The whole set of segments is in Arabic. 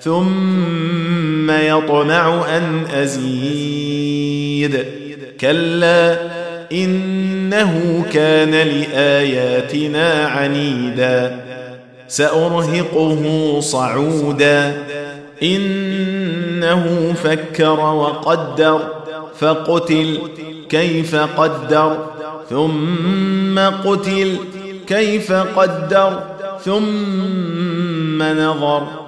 ثم يطمع أن أزيد. كلا إنه كان لآياتنا عنيدا. سأرهقه صعودا. إنه فكر وقدر فقتل كيف قدر ثم قتل كيف قدر ثم نظر.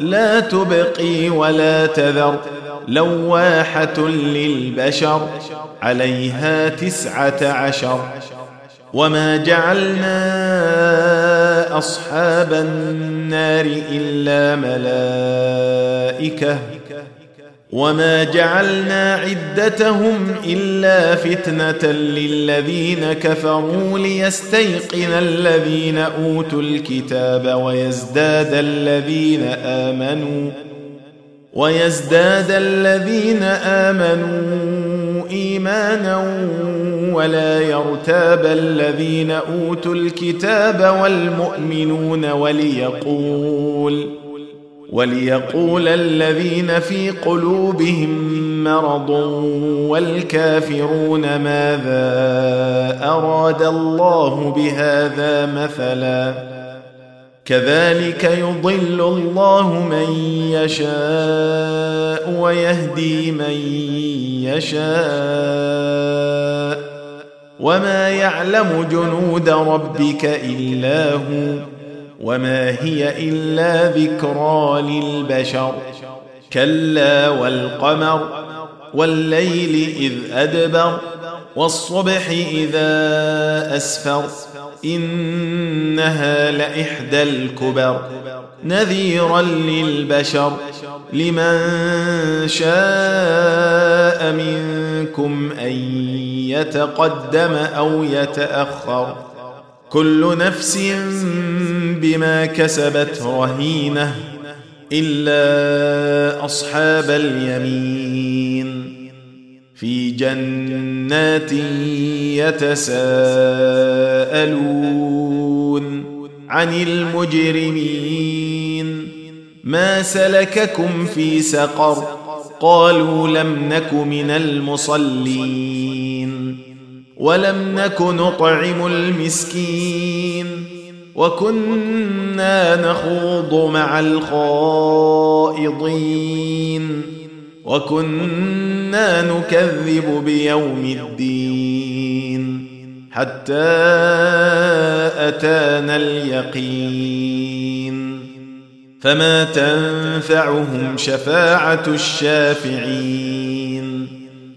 لا تبقي ولا تذر لواحة للبشر عليها تسعة عشر. وما جعلنا أصحاب النار إلا ملائكة وما جعلنا عدتهم الا فتنه للذين كفروا ليستيقن الذين اوتوا الكتاب ويزداد الذين امنوا ويزداد الذين امنوا ايمانا ولا يرتاب الذين اوتوا الكتاب والمؤمنون وليقول وليقول الذين في قلوبهم مرض والكافرون ماذا أراد الله بهذا مثلا كذلك يضل الله من يشاء ويهدي من يشاء وما يعلم جنود ربك إلا هو وما هي إلا ذكرى للبشر. كلا والقمر والليل إذ أدبر والصبح إذا أسفر. إنها لإحدى الكبر. نذيرا للبشر لمن شاء منكم أن يتقدم أو يتأخر. كل نفس بما كسبت رهينة إلا أصحاب اليمين. في جنات يتساءلون عن المجرمين. ما سلككم في سقر؟ قالوا لم نك من المصلين. ولم نك نطعم المسكين وكنا نخوض مع الخائضين وكنا نكذب بيوم الدين حتى أتانا اليقين فما تنفعهم شفاعة الشافعين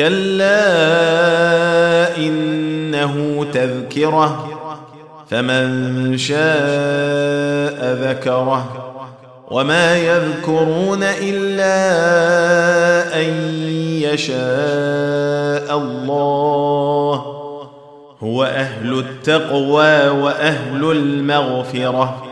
كلا إنه تذكرة فمن شاء ذكره. وما يذكرون إلا أن يشاء الله. هو أهل التقوى وأهل المغفرة.